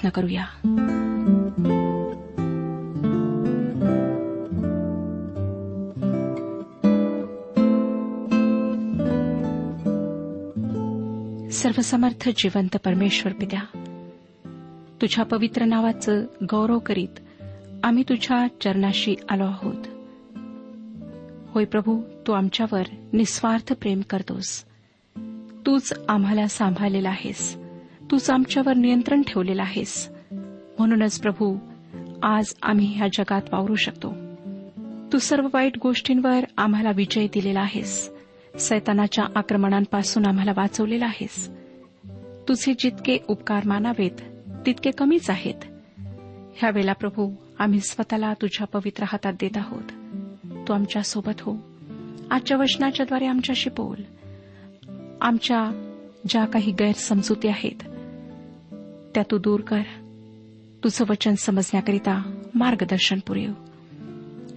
प्रयत्न करूया. सर्वसमर्थ जिवंत परमेश्वर पित्या तुझ्या पवित्र नावाचं गौरव करीत आम्ही तुझ्या चरणाशी आलो आहोत. होय प्रभू तू आमच्यावर निस्वार्थ प्रेम करतोस. तूच आम्हाला सांभाळलेला आहेस. तूच आमच्यावर नियंत्रण ठेवलेलं आहेस. म्हणूनच प्रभू आज आम्ही ह्या जगात वावरू शकतो. तू सर्व वाईट गोष्टींवर आम्हाला विजय दिलेला आहेस. सैतानाच्या आक्रमणांपासून आम्हाला वाचवलेला आहेस. तुझे जितके उपकार मानावेत तितके कमीच आहेत. ह्यावेळेला प्रभू आम्ही स्वतःला तुझ्या पवित्र हातात देत आहोत. तू आमच्यासोबत हो. आजच्या वचनाच्याद्वारे आमच्याशी बोल. आमच्या ज्या काही गैरसमजुती आहेत त्या तू दूर कर. तुझं वचन समजण्याकरिता मार्गदर्शन पुरेव.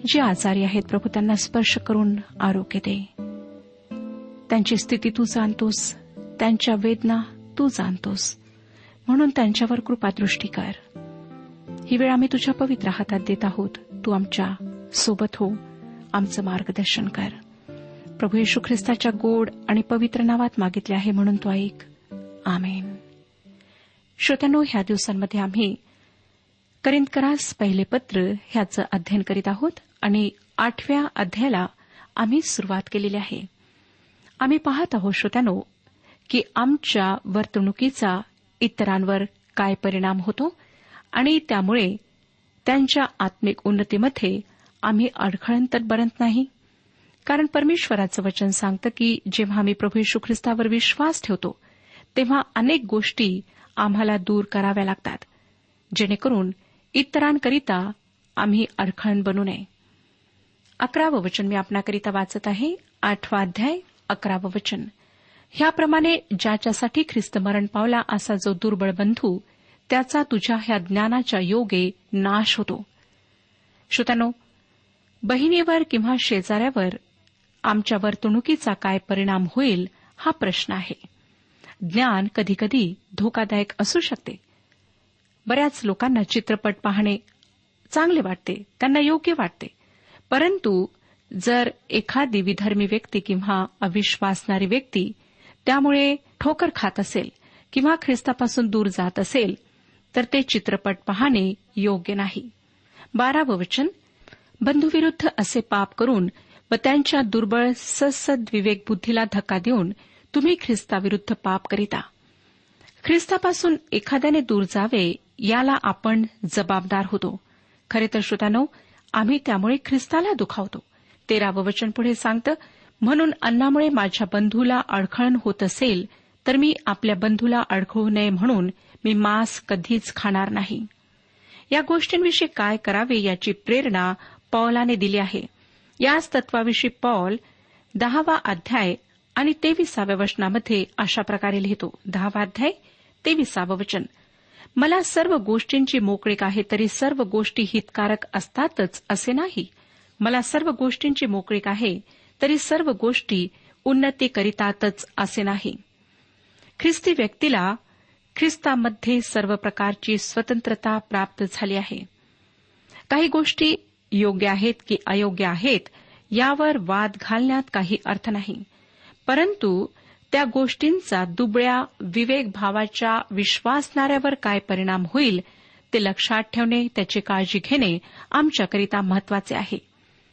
जे आजारी आहेत प्रभू त्यांना स्पर्श करून आरोग्य दे. त्यांची स्थिती तू जाणतोस त्यांच्या वेदना तू जाणतोस. म्हणून त्यांच्यावर कृपादृष्टी कर. ही वेळ आम्ही तुझ्या पवित्र हातात देत आहोत. तू आमच्यासोबत हो. आमचं मार्गदर्शन कर. प्रभू येशू ख्रिस्ताच्या गोड आणि पवित्र नावात मागितले आहे म्हणून तो ऐक. आमेन. श्रोत्यानो ह्या दिवसांमध्ये आम्ही करिंदकरास पहिले पत्र ह्याचं अध्ययन करीत आहोत आणि आठव्या अध्यायाला आम्ही सुरुवात केलेली आहे. आम्ही पाहत आहोत श्रोत्यानो की आमच्या वर्तणुकीचा इतरांवर काय परिणाम होतो आणि त्यामुळे त्यांच्या आत्मिक उन्नतीमध्ये आम्ही अडखळण तर बनत नाही. कारण परमेश्वराचं वचन सांगतं की जेव्हा आम्ही प्रभू यशू ख्रिस्तावर विश्वास ठेवतो तेव्हा अनेक गोष्टी आम्हाला दूर कराव्या लागतात. जेणेकरून इतरांकरिता आम्ही अडखळण बनू नये. अकरावं वचन मी आपणाकरिता वाचत आहे. आठवा अध्याय अकरावं वचन. ह्याप्रमाणे ज्याच्यासाठी ख्रिस्त मरण पावला असा जो दुर्बळ बंधू त्याचा तुझ्या ह्या ज्ञानाच्या योगे नाश होतो. श्रोत्यानो बहिणीवर किंवा शेजाऱ्यावर आमच्या वर्तणुकीचा काय परिणाम होईल हा प्रश्न आहे. ज्ञान कधीकधी धोकादायक असू शकते. बऱ्याच लोकांना चित्रपट पाहणे चांगले वाटते त्यांना योग्य वाटते. परंतु जर एखादी विधर्मी व्यक्ती किंवा अविश्वासणारी व्यक्ती त्यामुळे ठोकर खात असेल किंवा ख्रिस्तापासून दूर जात असेल तर ते चित्रपट पाहणे योग्य नाही. बारावं वचन बंधुविरुद्ध असे पाप करून व त्यांच्या दुर्बळ ससद विवेक बुद्धीला धक्का देऊन तुम्ही ख्रिस्ताविरुद्ध पाप करिता. ख्रिस्तापासून एखाद्याने दूर जावे याला आपण जबाबदार होतो. खरे तर श्रोतानो आम्ही त्यामुळे ख्रिस्ताला दुखावतो. तेरावं वचन पुढे सांगतं म्हणून अन्नामुळे माझ्या बंधूला अडखळण होत असेल तर मी आपल्या बंधूला अडखळू नये म्हणून मी मांस कधीच खाणार नाही. या गोष्टींविषयी काय करावे याची प्रेरणा पौलाने दिली आहे. याच तत्वाविषयी पॉल दहावा अध्याय आणि तेविसाव्या वचनामध्ये अशा प्रकारे लिहितो. दहावाध्याय तेविसावं वचन. मला सर्व गोष्टींची मोकळीक आहे तरी सर्व गोष्टी हितकारक असतातच असे नाही. मला सर्व गोष्टींची मोकळीक आहे तरी सर्व गोष्टी उन्नती करीतातच असे नाही. ख्रिस्ती व्यक्तीला ख्रिस्तामध्ये सर्व प्रकारची स्वतंत्रता प्राप्त झाली आहे. काही गोष्टी योग्य आहेत की अयोग्य आहेत यावर वाद घालण्यात काही अर्थ नाही. परंतु त्या गोष्टींचा दुबळ्या विवेकभावाच्या विश्वासणाऱ्यावर काय परिणाम होईल ते लक्षात ठेवणे त्याची काळजी घेणे आमच्याकरिता महत्त्वाचे आहे.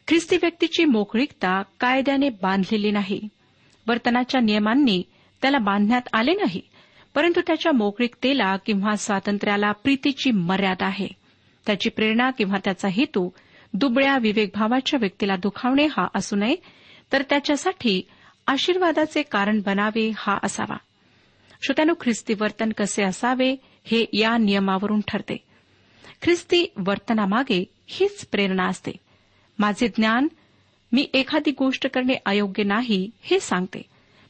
ख्रिस्ती व्यक्तीची मोकळीकता कायद्याने बांधलेली नाही. वर्तनाच्या नियमांनी त्याला बांधण्यात आले नाही परंतु त्याच्या मोकळीकतेला किंवा स्वातंत्र्याला प्रीतीची मर्यादा आहे. त्याची प्रेरणा किंवा त्याचा हेतू दुबळ्या विवेकभावाच्या व्यक्तीला दुखावणे हा असू नये तर त्याच्यासाठी आशीर्वादाचे कारण बनावे हा असावा. श्रोत्यानो ख्रिस्ती वर्तन कसे असावे हे या नियमावरून ठरते. ख्रिस्ती वर्तनामागे हीच प्रेरणा असते. माझे ज्ञान मी एखादी गोष्ट करणे अयोग्य नाही हे सांगते.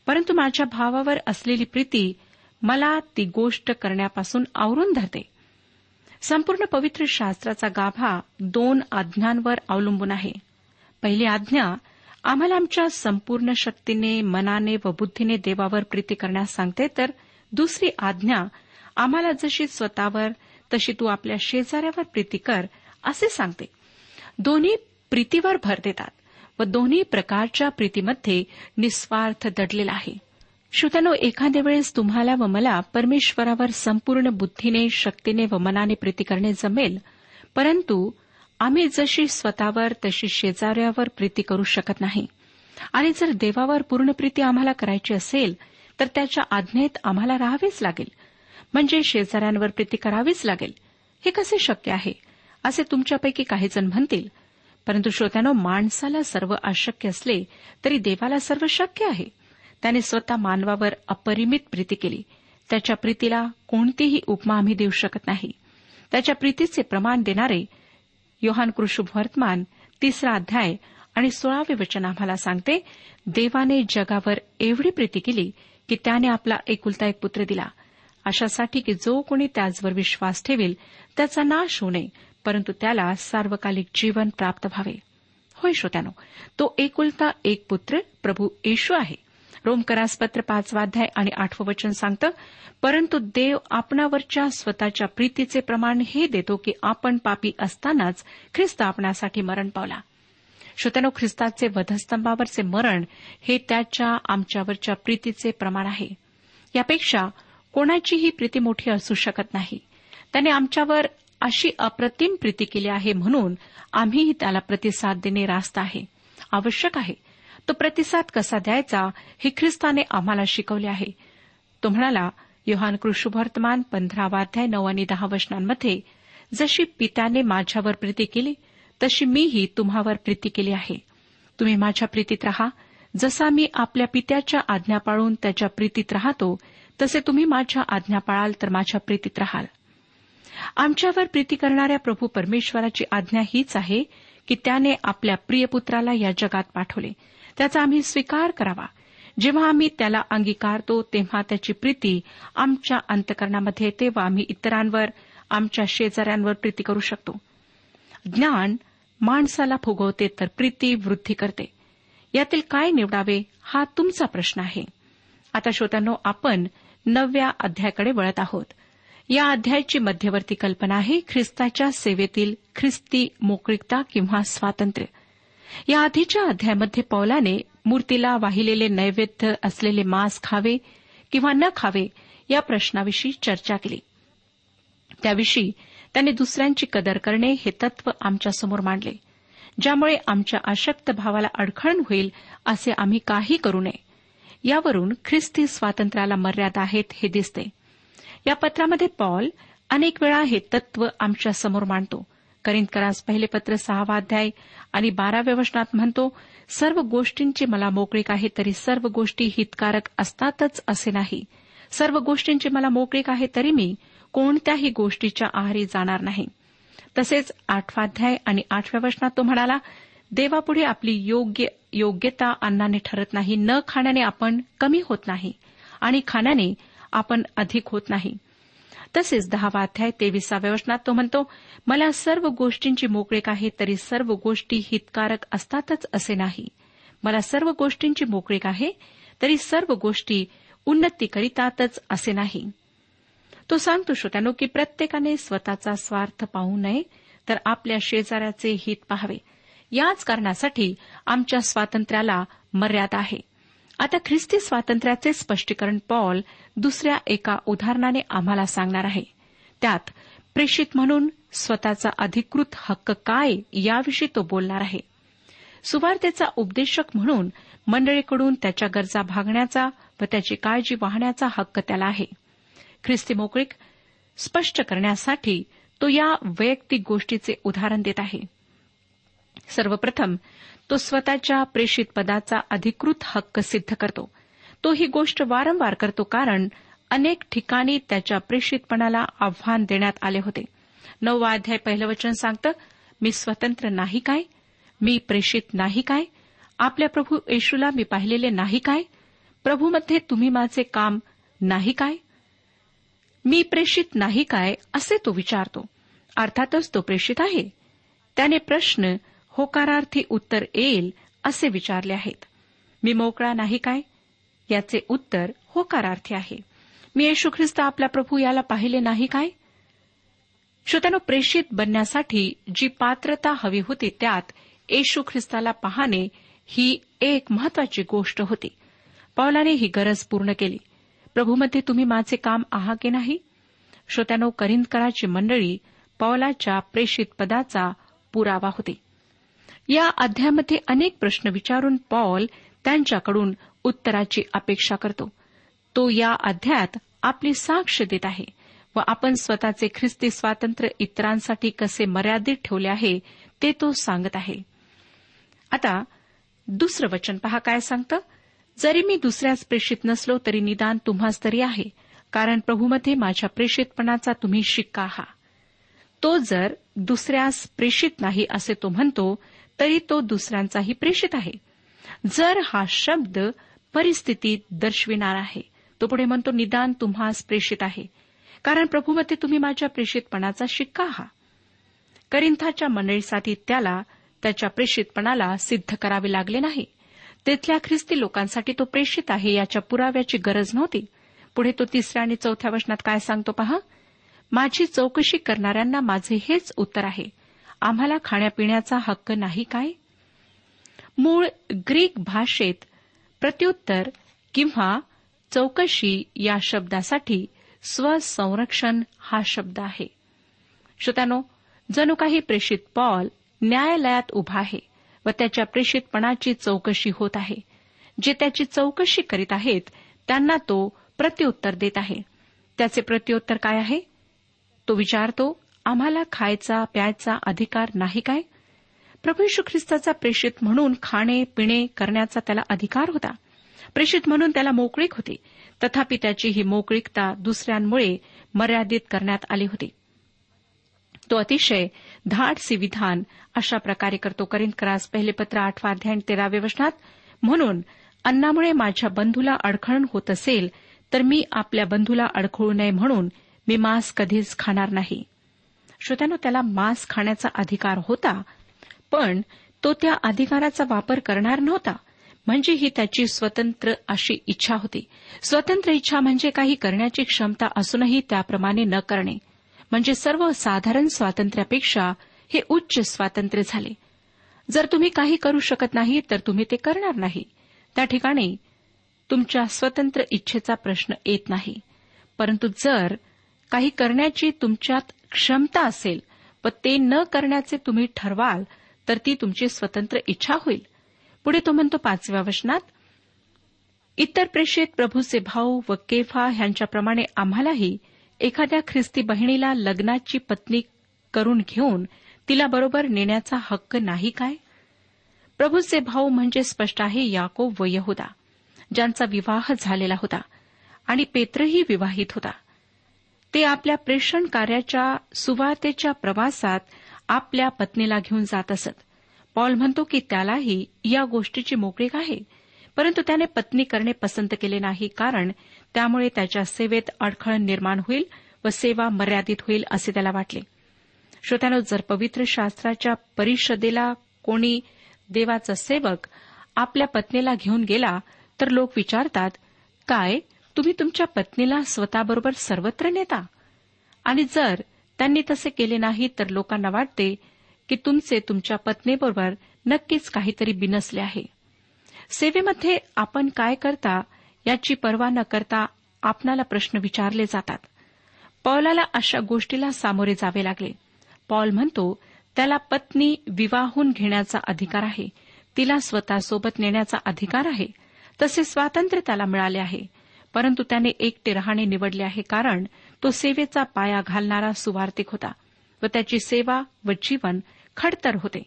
परंतु माझ्या भावावर असलेली प्रीती मला ती गोष्ट करण्यापासून आवरून धरते. संपूर्ण पवित्र शास्त्राचा गाभा दोन आज्ञांवर अवलंबून आहे. पहिली आज्ञा आम्हाला आमच्या संपूर्ण शक्तीने मनाने व बुद्धीने देवावर प्रीती करण्यास सांगते तर दुसरी आज्ञा आम्हाला जशी स्वतःवर तशी तू आपल्या शेजाऱ्यावर प्रीती कर असे सांगते. दोन्ही प्रीतीवर भर देतात व दोन्ही प्रकारच्या प्रीतीमध्ये निस्वार्थ दडलेला आहे. श्रोत्यानो एखाद्या वेळेस तुम्हाला व मला परमेश्वरावर संपूर्ण बुद्धीने शक्तीने व मनाने प्रीती करणे जमेल परंतु आम्ही जशी स्वतःवर तशी शेजाऱ्यावर प्रीती करू शकत नाही. आणि जर देवावर पूर्ण प्रीती आम्हाला करायची असेल तर त्याच्या आज्ञेत आम्हाला राहावेच लागेल. म्हणजे शेजाऱ्यांवर प्रीती करावीच लागेल. हे कसे शक्य आहे? असे तुमच्यापैकी काही जण म्हणतील. परंतु श्रोत्यानो माणसाला सर्व अशक्य असले तरी देवाला सर्व शक्य आहे. त्याने स्वतः मानवावर अपरिमित प्रीती केली. त्याच्या प्रीतीला कोणतीही उपमा आम्ही देऊ शकत नाही. त्याच्या प्रीतीचे प्रमाण देणारे योहान कृषुभ वर्तमान तिसरा अध्याय आणि सोळावे वचन आम्हाला सांगते देवाने जगावर एवढी प्रीती केली की त्याने आपला एकुलता एक पुत्र दिला. अशासाठी की जो कोणी त्याचवर विश्वास ठेवेल त्याचा नाश होऊ नये परंतु त्याला सार्वकालिक जीवन प्राप्त व्हावे. होय श्रोत्यानो तो एकुलता एक पुत्र प्रभू येशू आहे. रोमकरास पत्र पाचवाध्याय आणि आठवं वचन सांगतं परंतु देव आपणावरच्या स्वतःच्या प्रीतीचे प्रमाण हे देतो की आपण पापी असतानाच ख्रिस्त आपणासाठी मरण पावला. श्रोत्यानो ख्रिस्ताचे वधस्तंभावरचे मरण हे त्याच्या आमच्यावरच्या प्रीतीचे प्रमाण आहे. यापेक्षा कोणाचीही प्रीती मोठी असू शकत नाही. त्याने आमच्यावर अशी अप्रतिम प्रीती केली आहे म्हणून आम्हीही त्याला प्रतिसाद देणे रास्त आहे. आवश्यक आहे तो प्रतिसाद कसा द्यायचा हे ख्रिस्ताने आम्हाला शिकवले आहे. तो म्हणाला योहान कृष्णवर्तमान पंधरावाध्याय नऊ आणि दहा वचनांमध्ये जशी पित्याने माझ्यावर प्रीती केली तशी मीही तुम्हावर प्रीती केली आहे. तुम्ही माझ्या प्रीतीत राहा. जसा मी आपल्या पित्याच्या आज्ञा पाळून त्याच्या प्रीतीत राहतो तसे तुम्ही माझ्या आज्ञा पाळाल तर माझ्या प्रीतीत राहाल. आमच्यावर प्रीती करणाऱ्या प्रभू परमेश्वराची आज्ञा हीच आहे की त्याने आपल्या प्रियपुत्राला या जगात पाठवले. त्याचा आम्ही स्वीकार करावा. जेव्हा आम्ही त्याला अंगीकारतो तेव्हा त्याची प्रीती आमच्या अंतकरणामध्ये येते व आम्ही इतरांवर आमच्या शेजाऱ्यांवर प्रीती करू शकतो. ज्ञान माणसाला फुगवते तर प्रीती वृद्धी करते. यातील काय निवडावे हा तुमचा प्रश्न आहे. आता श्रोत्यानो आपण नवव्या अध्यायाकडे वळत आहोत. या अध्यायाची मध्यवर्ती कल्पना आहे ख्रिस्ताच्या सेवेतील ख्रिस्ती मोकळीकता किंवा स्वातंत्र्य. या आधीच्या अध्यायामध्ये पौलाने मूर्तीला वाहिलेले नैवेद्य असलेले मांस खावे किंवा न खावे या प्रश्नाविषयी चर्चा केली. त्याविषयी त्याने दुसऱ्यांची कदर करणे हे तत्व आमच्यासमोर मांडले ज्यामुळे आमच्या अशक्त भावाला अडखळण होईल असे आम्ही काही करू नये. यावरून ख्रिस्ती स्वातंत्र्याला मर्यादा आहेत हे दिसते. या पत्रामध्ये पॉल अनेक वेळा हे तत्व आमच्यासमोर मांडतो. करिंदकरास पहिले पत्र सहावा अध्याय आणि बाराव्या वचनात म्हणतो सर्व गोष्टींची मला मोकळीक आहे तरी सर्व गोष्टी हितकारक असतातच असे नाही. सर्व गोष्टींची मला मोकळीक आहे तरी मी कोणत्याही गोष्टीच्या आहारी जाणार नाही. तसेच आठवा अध्याय आणि आठव्या वचनात तो म्हणाला देवापुढे आपली योग्य योग्यता अन्नाने ठरत नाही. न खाण्याने आपण कमी होत नाही आणि खाण्याने आपण अधिक होत नाही. तसेच दहावा अध्याय तेविसाव्या वचनात तो म्हणतो मला सर्व गोष्टींची मोकळीक आहे तरी सर्व गोष्टी हितकारक असतातच असे नाही. मला सर्व गोष्टींची मोकळीक आहे तरी सर्व गोष्टी उन्नती करीतातच असे नाही. तो सांगतो श्रोत्यानो की प्रत्येकाने स्वतःचा स्वार्थ पाहू नये तर आपल्या शेजाऱ्याचे हित पाहावे. याच कारणासाठी आमच्या स्वातंत्र्याला मर्यादा आहे. आता ख्रिस्ती स्वातंत्र्याचे स्पष्टीकरण पॉल दुसऱ्या एका उदाहरणाने आम्हाला सांगणार आहे. त्यात प्रेषित म्हणून स्वतःचा अधिकृत हक्क काय याविषयी तो बोलणार आहे. सुवार्तेचा उपदेशक म्हणून मंडळीकडून त्याच्या गरजा भागण्याचा व त्याची काळजी वाहण्याचा हक्क त्याला आहे. ख्रिस्ती मोकळीक स्पष्ट करण्यासाठी तो या वैयक्तिक गोष्टीचे उदाहरण देत आहे. सर्वप्रथम तो स्वतःच्या प्रेषित पदाचा अधिकृत हक्क सिद्ध करतो. तो ही गोष्ट वारंवार करतो कारण अनेक ठिकाणी त्याच्या प्रेषितपणाला आव्हान देण्यात आले होते. नववा अध्याय पहिलं वचन सांगतं मी स्वतंत्र नाही काय? मी प्रेषित नाही काय? आपल्या प्रभू येशूला मी पाहिलेले नाही काय? प्रभूमध्ये तुम्ही माझे काम नाही काय? मी प्रेषित नाही काय? असे तो विचारतो. अर्थातच तो प्रेषित आहे. त्याने प्रश्न होकारार्थी उत्तर येईल असे विचारले आहेत. मी मोकळा नाही काय? याचे उत्तर होकारार्थी आहे. मी येशू ख्रिस्त आपला प्रभू याला पाहिले नाही काय? श्रोत्यानो प्रेषित बनण्यासाठी जी पात्रता हवी होती त्यात येशू ख्रिस्ताला पाहणे ही एक महत्वाची गोष्ट होती. पौलाने ही गरज पूर्ण केली. प्रभूमध्ये तुम्ही माझे काम आहा की नाही? श्रोत्यानो करिंदकराची मंडळी पौलाच्या प्रेषित पदाचा पुरावा होती. या अध्यायामध्ये अनेक प्रश्न विचारून पॉल त्यांच्याकडून उत्तराची अपेक्षा करतो. तो या अध्यायात आपली साक्ष देत आहे व आपण स्वतःचे ख्रिस्ती स्वातंत्र्य इतरांसाठी कसे मर्यादित ठेवले आहे ते तो सांगत आहे. आता दुसरं वचन पहा काय सांगतं? जरी मी दुसऱ्याच प्रेषित नसलो तरी निदान तुम्हाच तरी आहे कारण प्रभूमध्ये माझ्या प्रेषितपणाचा तुम्ही शिक्का आहात. तो जर दुसऱ्यास प्रेषित नाही असे तो म्हणतो तरी तो दुसऱ्यांचाही प्रेषित आहे. जर हा शब्द परिस्थितीत दर्शविणार आहे तो पुढे म्हणतो निदान तुम्हास प्रेषित आहे. कारण प्रभूमध्ये तुम्ही माझ्या प्रेषितपणाचा शिक्का आहात. करिंथाच्या मंडळीसाठी त्याला त्याच्या प्रेषितपणाला सिद्ध करावे लागले नाही. तिथल्या ख्रिस्ती लोकांसाठी तो प्रेषित आहे याच्या पुराव्याची गरज नव्हती. पुढे तो तिसऱ्या आणि चौथ्या वचनात काय सांगतो पहा? माझी चौकशी करणाऱ्यांना माझे हेच उत्तर आहे. आम्हाला खाण्यापिण्याचा हक्क नाही काय? मूळ ग्रीक भाषेत प्रत्युत्तर किंवा चौकशी या शब्दासाठी स्वसंरक्षण हा शब्द आहे. श्रोत्यानो जणू काही प्रेषित पॉल न्यायालयात उभा आहे व त्याच्या प्रेषितपणाची चौकशी होत आहे. जे त्याची चौकशी करीत आहेत त्यांना तो प्रत्युत्तर देत आहे. त्याचे प्रत्युत्तर काय आहे? तो विचारतो आम्हाला खायचा प्यायचा अधिकार नाही काय? प्रभू यशू ख्रिस्ताचा प्रेषित म्हणून खाणे पिणे करण्याचा त्याला अधिकार होता. प्रेषित म्हणून त्याला मोकळीक होती. तथापि त्याची ही मोकळीकता दुसऱ्यांमुळे मर्यादित करण्यात आली होती. तो अतिशय धाडसी विधान अशा प्रकारे करतो. करीन करास पहिले पत्र आठवा अध्याय तेराव्या वचनात म्हणून अन्नामुळे माझ्या बंधूला अडखळण होत असेल तर मी आपल्या बंधूला अडखळू नये म्हणून मी मांस कधीच खाणार नाही. श्रोत्यानो त्याला मांस खाण्याचा अधिकार होता पण तो त्या अधिकाराचा वापर करणार नव्हता. म्हणजे ही त्याची स्वतंत्र अशी इच्छा होती. स्वतंत्र इच्छा म्हणजे काही करण्याची क्षमता असूनही त्याप्रमाणे न करणे. म्हणजे सर्व साधारण स्वातंत्र्यापेक्षा हे उच्च स्वातंत्र्य झाले. जर तुम्ही काही करू शकत नाही तर तुम्ही ते करणार नाही. त्या ठिकाणी तुमच्या स्वतंत्र इच्छेचा प्रश्न येत नाही. परंतु जर काही करण्याची तुमच्यात क्षमता असेल व ते न करण्याचे तुम्ही ठरवाल तर ती तुमची स्वतंत्र इच्छा होईल. पुढे तो म्हणतो पाचव्या वचनात इतर प्रेषित प्रभूचे भाऊ व केफा ह्यांच्याप्रमाणे आम्हालाही एखाद्या ख्रिस्ती बहिणीला लग्नाची पत्नी करून घेऊन तिला बरोबर नेण्याचा हक्क नाही काय? प्रभूचे भाऊ म्हणजे स्पष्ट आहे याकोब व यहुदा ज्यांचा विवाह झालेला होता आणि पेत्रही विवाहित होता. ते आपल्या प्रेषण कार्याच्या सुवातेच्या प्रवासात आपल्या पत्नीला घेऊन जात असत. पॉल म्हणतो की त्यालाही या गोष्टीची मोकळीक आहे. परंतु त्याने पत्नी करणे पसंत केले नाही कारण त्यामुळे त्याच्या सेवेत अडखळ निर्माण होईल व सेवा मर्यादित होईल असे त्याला वाटले. श्रोत्यानो जर पवित्र शास्त्राच्या परिषदेला कोणी देवाचा सेवक आपल्या पत्नीला घेऊन गेला तर लोक विचारतात काय? तुम्ही तुमच्या पत्नीला स्वतःबरोबर सर्वत्र नेता. आणि जर त्यांनी तसे केले नाही तर लोकांना वाटते की तुमचे तुमच्या पत्नीबरोबर नक्कीच काहीतरी बिनसले आहे. सेवेमध्ये आपण काय करता याची पर्वा न करता आपणाला प्रश्न विचारले जातात. पौलाला अशा गोष्टीला सामोरे जावे लागले. पॉल म्हणतो त्याला पत्नी विवाहून घेण्याचा अधिकार आहे. तिला स्वतःसोबत नेण्याचा अधिकार आहे. तसे स्वातंत्र्य त्याला मिळाले आहे. परंतु त्याने एकटे राहणे निवडले आहे कारण तो सेवेचा पाया घालणारा सुवार्थिक होता व त्याची सेवा व जीवन खडतर होते.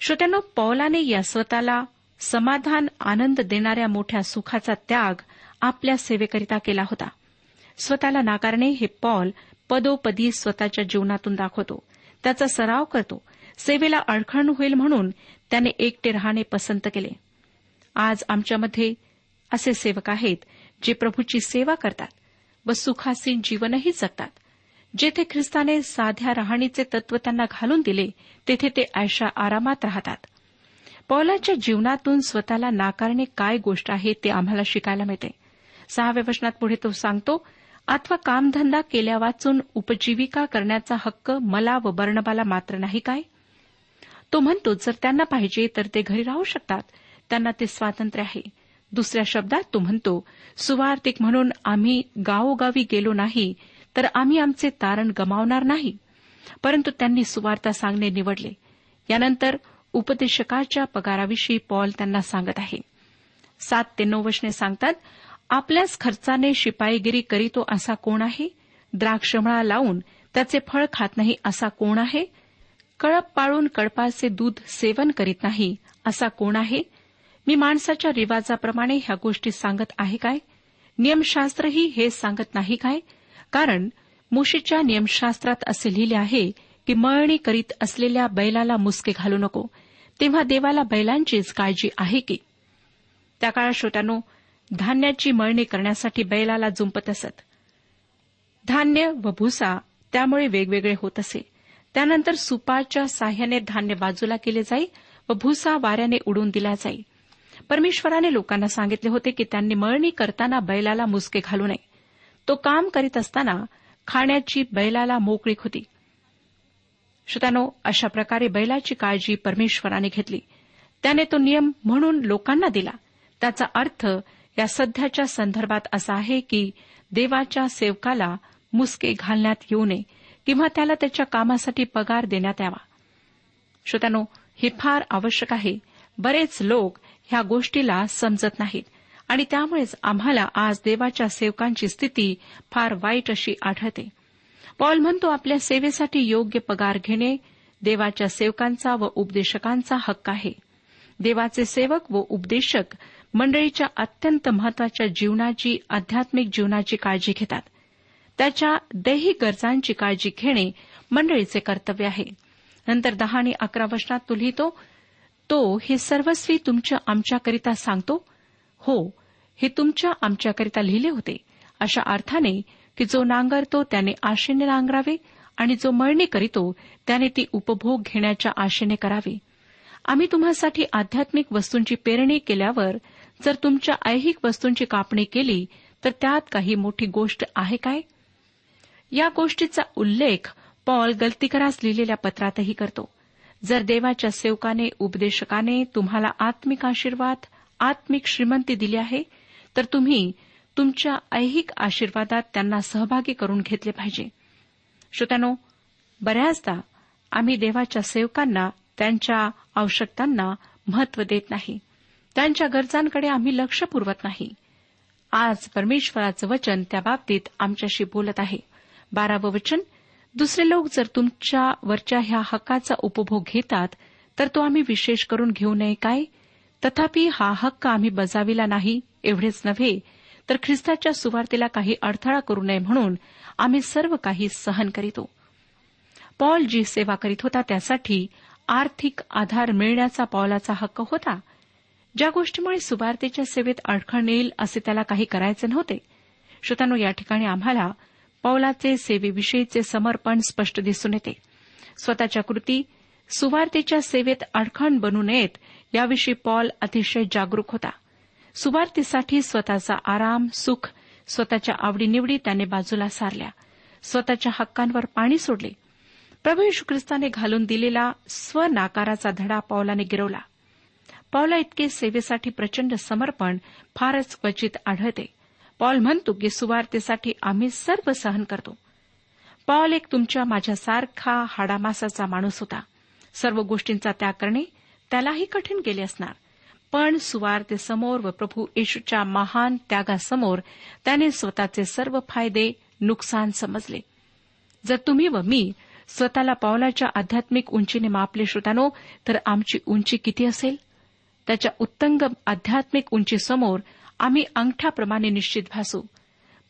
श्रोत्यानो पौलाने या स्वतःला समाधान आनंद देणाऱ्या मोठ्या सुखाचा त्याग आपल्या सेवेकरिता केला होता. स्वतःला नाकारणे हे पॉल पदोपदी स्वतःच्या जीवनातून दाखवतो. त्याचा सराव करतो. सेवेला अडखण होईल म्हणून त्याने एकटे राहणे पसंत केले. आज आमच्यामध्ये असे सेवक आहेत जे प्रभूची सेवा करतात व सुखासीन जीवनही जगतात. जेथे ख्रिस्ताने साध्या राहणीचे तत्व त्यांना घालून दिले तेथे ते आयशा आरामात राहतात. पौलाच्या जीवनातून स्वतःला नाकारणे काय गोष्ट आहे ते आम्हाला शिकायला मिळते. सहाव्या वचनात पुढे तो सांगतो अथवा कामधंदा केल्या वाचून उपजीविका करण्याचा हक्क मला व बर्णबाला मात्र नाही काय? तो म्हणतो जर त्यांना पाहिजे तर ते घरी राहू शकतात त्यांना ते स्वातंत्र्य आहे. दुसऱ्या शब्दात तो म्हणतो सुवार्थिक म्हणून आम्ही गावोगावी गेलो नाही तर आम्ही आमचे तारण गमावणार नाही. परंतु त्यांनी सुवार्ता सांगणे निवडले. यानंतर उपदेशकाच्या पगाराविषयी पॉल त्यांना सांगत आहे. सात ते नऊ वचने सांगतात आपल्याच खर्चाने शिपाईगिरी करीतो असा कोण आहे? द्राक्षमळा लावून त्याचे फळ खात नाही असा कोण आहे? कळप पाळून कळपाचे दूध सेवन करीत नाही असा कोण आहे? मी माणसाच्या रिवाजाप्रमाणे ह्या गोष्टी सांगत आहे काय? नियमशास्त्रही हे सांगत नाही काय? कारण मुशीच्या नियमशास्त्रात असे लिहिले आहे की मळणी करीत असलेल्या बैलाला मुसके घालू नको. तेव्हा देवाला बैलांचीच काळजी आहे की? त्या काळात श्रोत्यानो धान्याची मळणी करण्यासाठी बैलाला जुंपत असत. धान्य व भुसा त्यामुळे वेगवेगळे होत असे. त्यानंतर सुपाच्या साह्याने धान्य बाजूला केले जाई व भुसा वाऱ्याने उडून दिला जाई. परमेश्वराने लोकांना सांगितले होते की त्यांनी मळणी करताना बैलाला मुसके घालू नये. तो काम करीत असताना खाण्याची बैलाला मोकळीक होती. श्रोत्यानो अशा प्रकारे बैलाची काळजी परमेश्वराने घेतली. त्याने तो नियम म्हणून लोकांना दिला. त्याचा अर्थ या सध्याच्या संदर्भात असा आहे की देवाच्या सेवकाला मुसके घालण्यात येऊ नये किंवा त्याला त्याच्या कामासाठी पगार देण्यात यावा. श्रोत्यानो हे फार आवश्यक आहे. बरेच लोक ह्या गोष्टीला समजत नाहीत. आणि त्यामुळेच आम्हाला आज देवाच्या सेवकांची स्थिती फार वाईट अशी आढळते. पॉल म्हणतो आपल्या सेवेसाठी योग्य पगार घेणे देवाच्या सेवकांचा व उपदेशकांचा हक्क आहे. देवाचे सेवक व उपदेशक मंडळीच्या अत्यंत महत्त्वाच्या जीवनाची आध्यात्मिक जीवनाची काळजी घेतात. त्याच्या दैहिक गरजांची काळजी घेणे मंडळीचे कर्तव्य आहे. नंतर दहा आणि अकरा वचनात तो लिहितो तो हे सर्वस्वी तुमच्या आमच्याकरिता सांगतो? हो हे तुमच्या आमच्याकरिता लिहिले होते. अशा अर्थाने की जो नांगरतो त्याने आशेने नांगरावे आणि जो मळणी करीतो त्याने ती उपभोग घेण्याच्या आशेने करावी. आम्ही तुम्हासाठी आध्यात्मिक वस्तूंची पेरणी केल्यावर जर तुमच्या ऐहिक वस्तूंची कापणी केली तर त्यात काही मोठी गोष्ट आहे काय? या गोष्टीचा उल्लेख पॉल गलतीकरास लिहिलेल्या पत्रातही करतो. जर देवाच्या सेवकाने उपदेशकाने तुम्हाला आत्मिक आशीर्वाद आत्मिक श्रीमंती दिली आहे तर तुम्ही तुमच्या ऐहिक आशीर्वादात त्यांना सहभागी करून घेतले पाहिजे. श्रोत्यानो बऱ्याचदा आम्ही देवाच्या सेवकांना त्यांच्या आवश्यकतांना महत्त्व देत नाही. त्यांच्या गरजांकडे आम्ही लक्ष पुरवत नाही. आज परमेश्वराचं वचन त्या बाबतीत आमच्याशी बोलत आहे. बारावं वचन दुसरे लोक जर तुमच्या वरच्या ह्या हक्काचा उपभोग घेतात तर तो आम्ही विशेष करून घेऊ नये काय? तथापि हा हक्क आम्ही बजाविला नाही एवढेच नव्हे तर ख्रिस्ताच्या सुवार्तेला काही अडथळा करू नये म्हणून आम्ही सर्व काही सहन करीतो. पॉल जी सेवा करीत होता त्यासाठी आर्थिक आधार मिळण्याचा पॉलाचा हक्क होता. ज्या गोष्टीमुळे सुवार्तेच्या सेवेत अडखळ येईल असे त्याला काही करायचे नव्हते. श्रोतांनो या ठिकाणी आम्हाला पौलाचे सेवेविषयीचे समर्पण स्पष्ट दिसून येते. स्वतःच्या कृती सुवार्तेच्या सेवेत अडखण बनू नयेत याविषयी पॉल अतिशय जागरूक होता. सुवार्तेसाठी स्वतःचा आराम सुख स्वतःच्या आवडीनिवडी त्याने बाजूला सारल्या. स्वतःच्या हक्कांवर पाणी सोडले. प्रभू यशू ख्रिस्ताने घालून दिलेला स्वनाकाराचा धडा पौलाने गिरवला. पावला इतके सेवेसाठी प्रचंड समर्पण फारच क्वचित आढळते. पॉल म्हणतो की सुवार्तेसाठी आम्ही सर्व सहन करतो. पॉल एक तुमच्या माझ्यासारखा हाडामासाचा माणूस होता. सर्व गोष्टींचा त्याग करणे त्यालाही कठीण गेले असणार. पण सुवार्तेसमोर व प्रभू येशूच्या महान त्यागासमोर त्याने स्वतःचे सर्व फायदे नुकसान समजले. जर तुम्ही व मी स्वतःला पावलाच्या आध्यात्मिक उंचीने मापले श्रोतानो तर आमची उंची किती असेल? त्याच्या उत्तंग आध्यात्मिक उंचीसमोर आम्ही अंगठ्याप्रमाणे निश्चित भासू.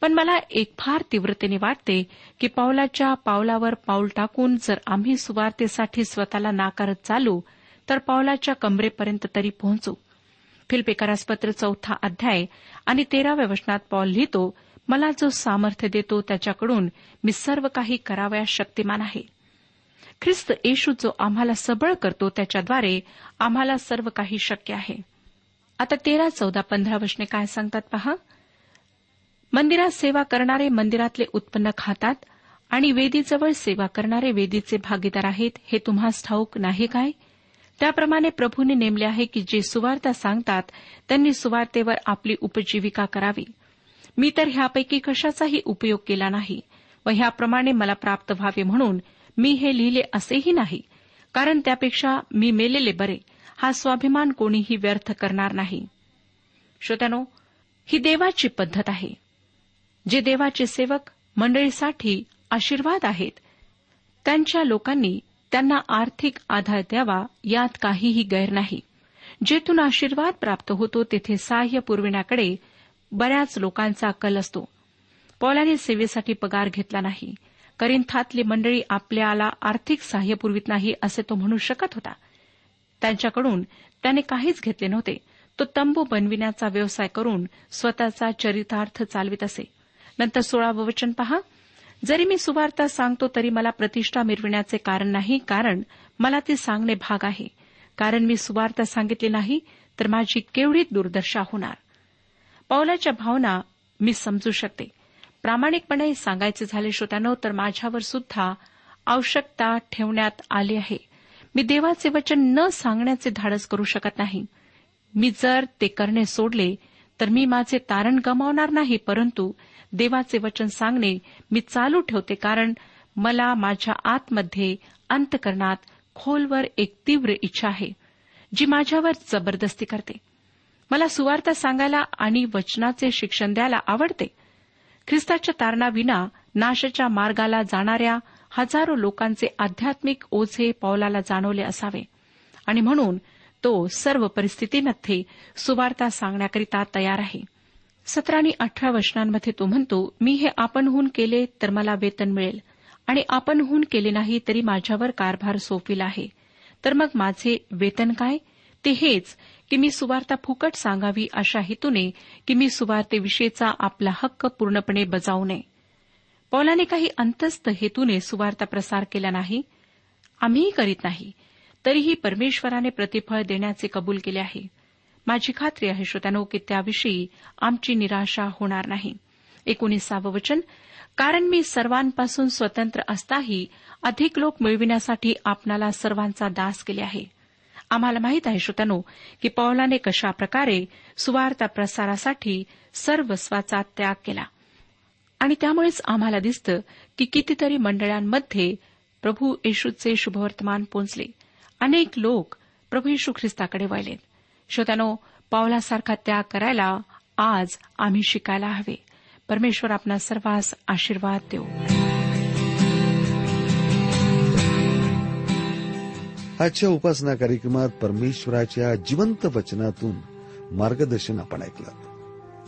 पण मला एक फार तीव्रतेने वाटते की पावलाच्या पावलावर पाऊल टाकून जर आम्ही सुवार्तेसाठी स्वतःला नाकारत चालू तर पावलाच्या कमरेपर्यंत तरी पोहोचू. फिल्पेकारासपत्र चौथा अध्याय आणि तेराव्या वचनात पॉल लिहितो मला जो सामर्थ्य देतो त्याच्याकडून मी सर्व काही करावयास शक्तिमान आहे. ख्रिस्त येशू जो आम्हाला सबळ करतो त्याच्याद्वारे आम्हाला सर्व काही शक्य आहे. आता तेरा चौदा पंधरा वशने काय सांगतात पहा? मंदिरात सेवा करणारे मंदिरातले उत्पन्न खातात आणि वेदीजवळ सेवा करणारे वेदीचे भागीदार आहेत हे तुम्हास ठाऊक नाही काय? त्याप्रमाणे प्रभूने नेमले आहे की जे सुवार्ता सांगतात त्यांनी सुवार्तेवर आपली उपजीविका करावी. मी तर ह्यापैकी कशाचाही उपयोग केला नाही व ह्याप्रमाणे मला प्राप्त व्हावे म्हणून मी हे लिहिले असेही नाही. कारण त्यापेक्षा मी मेलेले बरे. हा स्वाभिमान कोणीही व्यर्थ करणार नाही. श्रोत्यानो ही देवाची पद्धत आहे. जे देवाचे सेवक मंडळीसाठी आशीर्वाद आहेत त्यांच्या लोकांनी त्यांना आर्थिक आधार द्यावा यात काहीही गैर नाही. जेथून आशीर्वाद प्राप्त होतो तेथे सहाय्य पुरविण्याकडे बऱ्याच लोकांचा कल असतो. पौलाने सेवेसाठी पगार घेतला नाही. करिंथातली मंडळी आपल्याला आर्थिक सहाय्य पुरवित नाही असे तो म्हणू शकत होता. त्यांच्याकडून त्याने काहीच घेतले नव्हते. तो तंबू बनविण्याचा व्यवसाय करून स्वतःचा चरितार्थ चालवित असे. नंतर सोळावं वचन पहा. जरी मी सुवार्ता सांगतो तरी मला प्रतिष्ठा मिरविण्याचे कारण नाही कारण मला ते सांगणे भाग आहे. कारण मी सुवार्ता सांगितली नाही तर माझी केवढी दुर्दशा होणार? पावलाच्या भावना मी समजू शकते. प्रामाणिकपणे सांगायचे झाले श्रोत्यानो तर माझ्यावर सुद्धा आवश्यकता ठेवण्यात आली आहे. मी देवाचे वचन न सांगण्याचे धाडस करू शकत नाही. मी जर ते करणे सोडले तर मी माझे तारण गमावणार नाही परंतु देवाचे वचन सांगणे मी चालू ठेवते कारण मला माझ्या आतमध्ये अंतकरणात खोलवर एक तीव्र इच्छा आहे जी माझ्यावर जबरदस्ती करते. मला सुवार्ता सांगायला आणि वचनाचे शिक्षण द्यायला आवडते. ख्रिस्ताच्या तारणाविना नाशाच्या मार्गाला जाणाऱ्या हजारो लोकांचे आध्यात्मिक ओझे पौलाला जाणवले असावे. आणि म्हणून तो सर्व परिस्थितीमध्ये सुवार्ता सांगण्याकरिता तयार आहे. सतरा आणि अठरा वचनांमध्ये तो म्हणतो मी हे आपणहून केले तर मला वेतन मिळेल. आणि आपणहून केले नाही तरी माझ्यावर कारभार सोपविला आहे. तर मग माझे वेतन काय? ते हेच की मी सुवार्ता फुकट सांगावी अशा हेतूने की मी सुवार्तेविषयीचा आपला हक्क पूर्णपणे बजावू नये. पौलाने काही अंतस्थ हेतूने सुवार्ता प्रसार केला नाही आम्हीही करीत नाही तरीही परमेश्वराने प्रतिफळ देण्याचे कबूल केले आहे. माझी खात्री आहे श्रोत्यानो की त्याविषयी आमची निराशा होणार नाही. एकोणीसावं वचन कारण मी सर्वांपासून स्वतंत्र असताही अधिक लोक मिळविण्यासाठी आपणाला सर्वांचा दास केले आहे. आम्हाला माहीत आहे श्रोत्यानो की पौलाने कशा प्रकारे सुवार्ता प्रसारासाठी सर्वस्वाचा त्याग केला. आणि त्यामुळेच आम्हाला दिसतं की कितीतरी मंडळांमध्ये प्रभू येशूचे शुभवर्तमान पोचले अनेक लोक प्रभू येशू ख्रिस्ताकडे वळलेत. श्रोत्यानो पावलासारखा त्याग करायला आज आम्ही शिकायला हवे. परमेश्वर आपला सर्वांस आशीर्वाद देऊ आजच्या उपासना कार्यक्रमात परमेश्वराच्या जिवंत वचनातून मार्गदर्शन आपण ऐकलं.